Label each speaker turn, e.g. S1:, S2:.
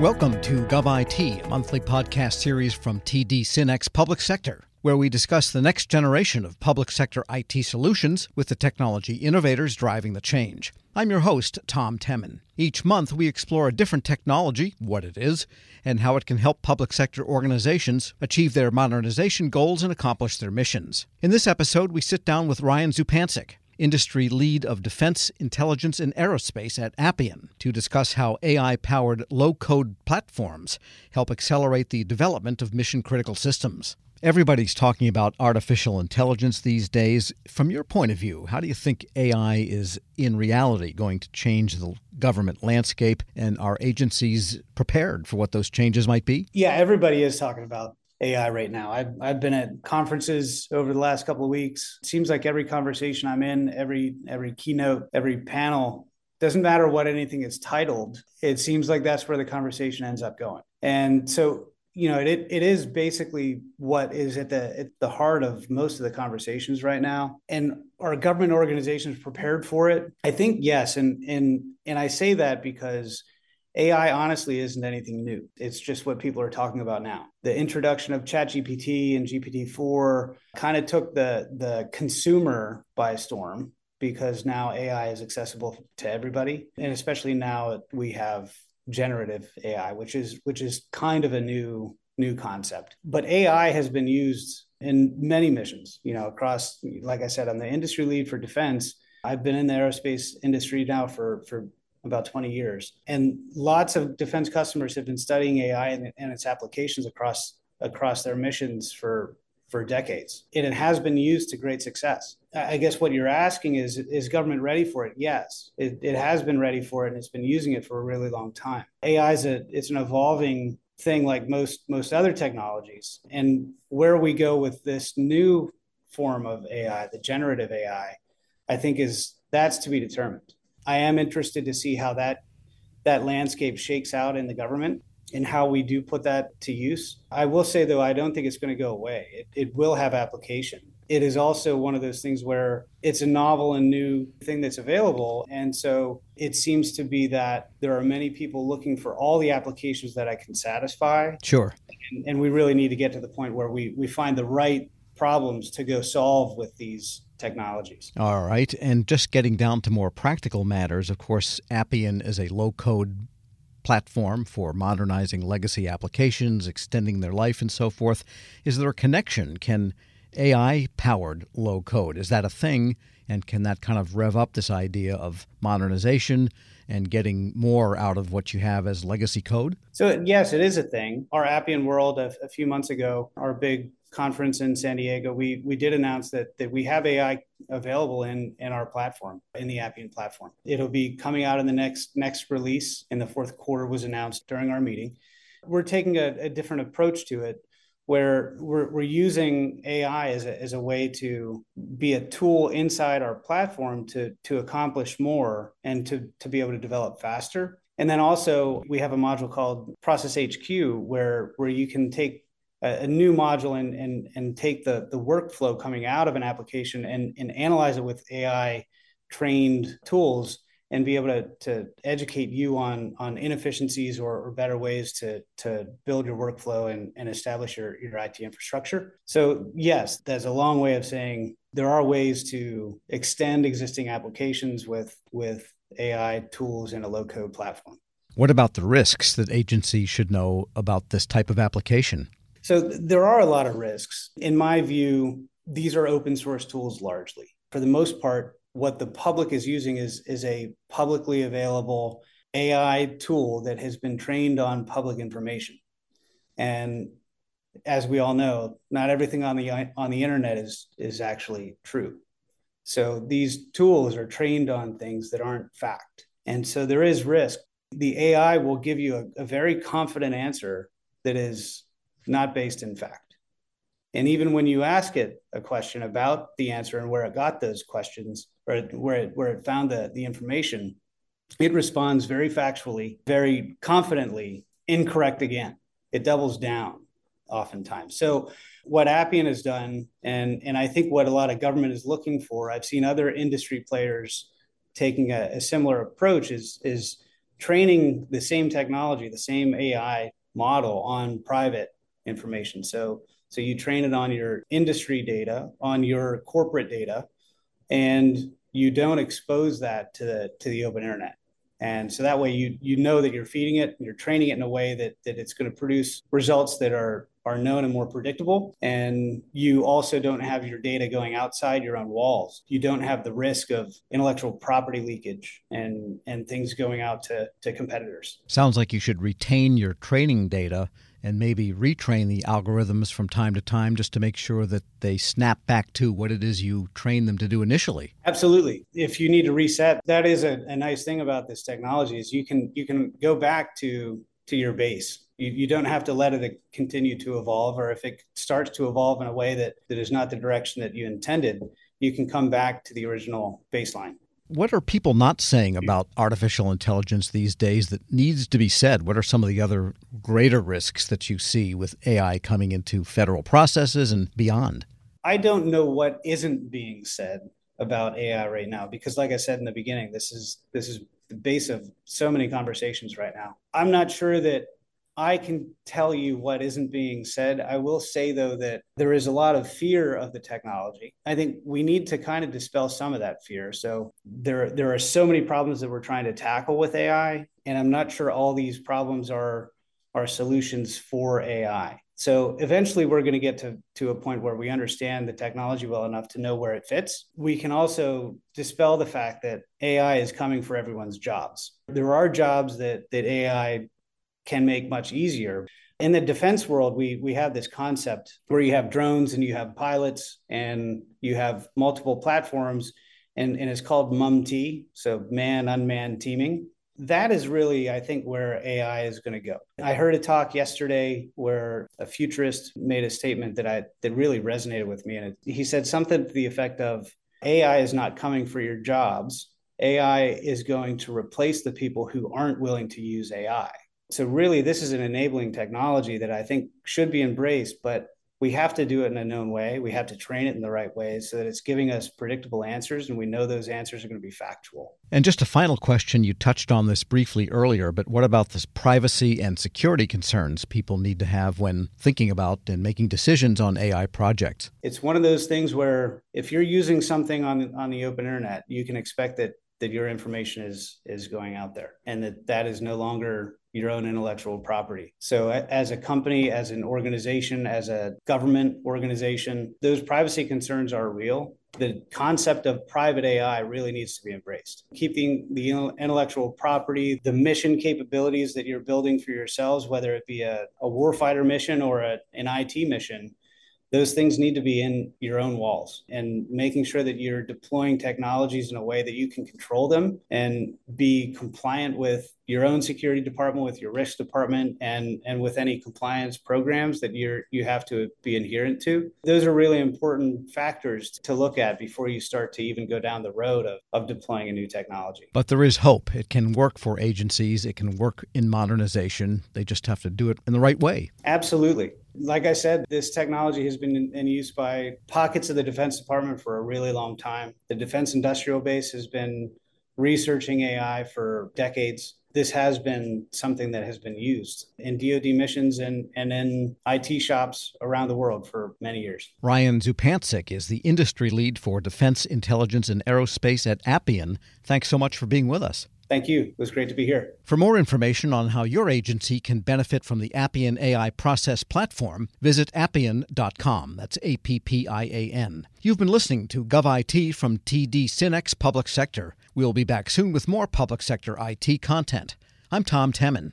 S1: Welcome to GovIT, a monthly podcast series from TD SYNNEX Public Sector, where we discuss the next generation of public sector IT solutions with the technology innovators driving the change. I'm your host, Tom Temin. Each month, we explore a different technology, what it is, and how it can help public sector organizations achieve their modernization goals and accomplish their missions. In this episode, we sit down with Ryan Zupancic, industry lead of defense, intelligence, and aerospace at Appian, to discuss how AI powered low code platforms help accelerate the development of mission critical systems. Everybody's talking about artificial intelligence these days. From your point of view, how do you think AI is in reality going to change the government landscape and are agencies prepared for what those changes might be?
S2: Yeah, everybody is talking about AI right now. I've, I've been at conferences over the last couple of weeks. It seems like every conversation I'm in, every every keynote, every panel, doesn't matter what anything is titled. It seems like that's where the conversation ends up going. And so, you know, it it is basically what is at the at the heart of most of the conversations right now. And are government organizations prepared for it? I think yes. And and and I say that because AI honestly isn't anything new. It's just what people are talking about now. The introduction of ChatGPT and GPT-4 kind of took the the consumer by storm because now AI is accessible to everybody, and especially now we have generative AI, which is which is kind of a new new concept. But AI has been used in many missions, you know, across like I said, I'm the industry lead for defense. I've been in the aerospace industry now for for about 20 years. And lots of defense customers have been studying AI and, and its applications across across their missions for for decades. And it has been used to great success. I guess what you're asking is is government ready for it? Yes. It, it has been ready for it and it's been using it for a really long time. AI is a it's an evolving thing like most most other technologies. And where we go with this new form of AI, the generative AI, I think is that's to be determined. I am interested to see how that that landscape shakes out in the government and how we do put that to use. I will say though, I don't think it's going to go away. It, it will have application. It is also one of those things where it's a novel and new thing that's available. And so it seems to be that there are many people looking for all the applications that I can satisfy.
S1: Sure.
S2: And, and we really need to get to the point where we, we find the right problems to go solve with these technologies.
S1: All right. And just getting down to more practical matters, of course, Appian is a low code platform for modernizing legacy applications, extending their life, and so forth. Is there a connection? Can AI powered low code, is that a thing? And can that kind of rev up this idea of modernization and getting more out of what you have as legacy code?
S2: So, yes, it is a thing. Our Appian World a, a few months ago, our big conference in San Diego, we we did announce that that we have AI available in in our platform, in the Appian platform. It'll be coming out in the next next release in the fourth quarter was announced during our meeting. We're taking a, a different approach to it where we're, we're using AI as a, as a way to be a tool inside our platform to, to accomplish more and to, to be able to develop faster. And then also we have a module called Process HQ where, where you can take a, new module and, and, and take the, the workflow coming out of an application and, and analyze it with AI trained tools and be able to, to educate you on, on inefficiencies or, or better ways to, to build your workflow and, and establish your, your IT infrastructure. So, yes, that's a long way of saying there are ways to extend existing applications with, with AI tools in a low code platform.
S1: What about the risks that agencies should know about this type of application?
S2: So there are a lot of risks. In my view, these are open source tools largely. For the most part, what the public is using is, is a publicly available AI tool that has been trained on public information. And as we all know, not everything on the on the internet is is actually true. So these tools are trained on things that aren't fact. And so there is risk. The AI will give you a, a very confident answer that is not based in fact. And even when you ask it a question about the answer and where it got those questions or where it, where it found the, the information, it responds very factually, very confidently, incorrect again. It doubles down oftentimes. So what Appian has done, and, and I think what a lot of government is looking for, I've seen other industry players taking a, a similar approach, is, is training the same technology, the same AI model on private information. So so you train it on your industry data, on your corporate data, and you don't expose that to the to the open internet. And so that way you you know that you're feeding it, you're training it in a way that that it's going to produce results that are are known and more predictable. And you also don't have your data going outside your own walls. You don't have the risk of intellectual property leakage and and things going out to, to competitors.
S1: Sounds like you should retain your training data and maybe retrain the algorithms from time to time just to make sure that they snap back to what it is you train them to do initially.
S2: Absolutely. If you need to reset, that is a, a nice thing about this technology is you can you can go back to to your base. You, you don't have to let it continue to evolve, or if it starts to evolve in a way that, that is not the direction that you intended, you can come back to the original baseline.
S1: What are people not saying about artificial intelligence these days that needs to be said? What are some of the other greater risks that you see with AI coming into federal processes and beyond?
S2: I don't know what isn't being said about AI right now because like I said in the beginning, this is this is the base of so many conversations right now. I'm not sure that I can tell you what isn't being said. I will say, though, that there is a lot of fear of the technology. I think we need to kind of dispel some of that fear. So there, there are so many problems that we're trying to tackle with AI, and I'm not sure all these problems are, are solutions for AI. So eventually, we're going to get to, to a point where we understand the technology well enough to know where it fits. We can also dispel the fact that AI is coming for everyone's jobs. There are jobs that, that AI can make much easier. In the defense world, we we have this concept where you have drones and you have pilots and you have multiple platforms, and, and it's called MUM-T, so man unmanned teaming. That is really, I think, where AI is going to go. I heard a talk yesterday where a futurist made a statement that I that really resonated with me, and it, he said something to the effect of, "AI is not coming for your jobs. AI is going to replace the people who aren't willing to use AI." So really this is an enabling technology that i think should be embraced but we have to do it in a known way. We have to train it in the right way so that it's giving us predictable answers and we know those answers are going to be factual.
S1: And just a final question you touched on this briefly earlier but what about this privacy and security concerns people need to have when thinking about and making decisions on ai projects?
S2: It's one of those things where if you're using something on on the open internet you can expect that that your information is is going out there and that that is no longer your own intellectual property. So, as a company, as an organization, as a government organization, those privacy concerns are real. The concept of private AI really needs to be embraced. Keeping the intellectual property, the mission capabilities that you're building for yourselves, whether it be a, a warfighter mission or a, an IT mission, those things need to be in your own walls and making sure that you're deploying technologies in a way that you can control them and be compliant with your own security department with your risk department and and with any compliance programs that you're you have to be adherent to. Those are really important factors to look at before you start to even go down the road of, of deploying a new technology.
S1: But there is hope. It can work for agencies. It can work in modernization. They just have to do it in the right way.
S2: Absolutely like I said, this technology has been in, use by pockets of the Defense Department for a really long time. The Defense Industrial Base has been researching AI for decades. This has been something that has been used in DoD missions and, and in IT shops around the world for many years.
S1: Ryan Zupancic is the industry lead for defense intelligence and aerospace at Appian. Thanks so much for being with us.
S2: Thank you. It was great to be here.
S1: For more information on how your agency can benefit from the Appian AI process platform, visit appian.com. That's A P P I A N. You've been listening to GovIT from TD SYNNEX Public Sector. We'll be back soon with more public sector IT content. I'm Tom Temin.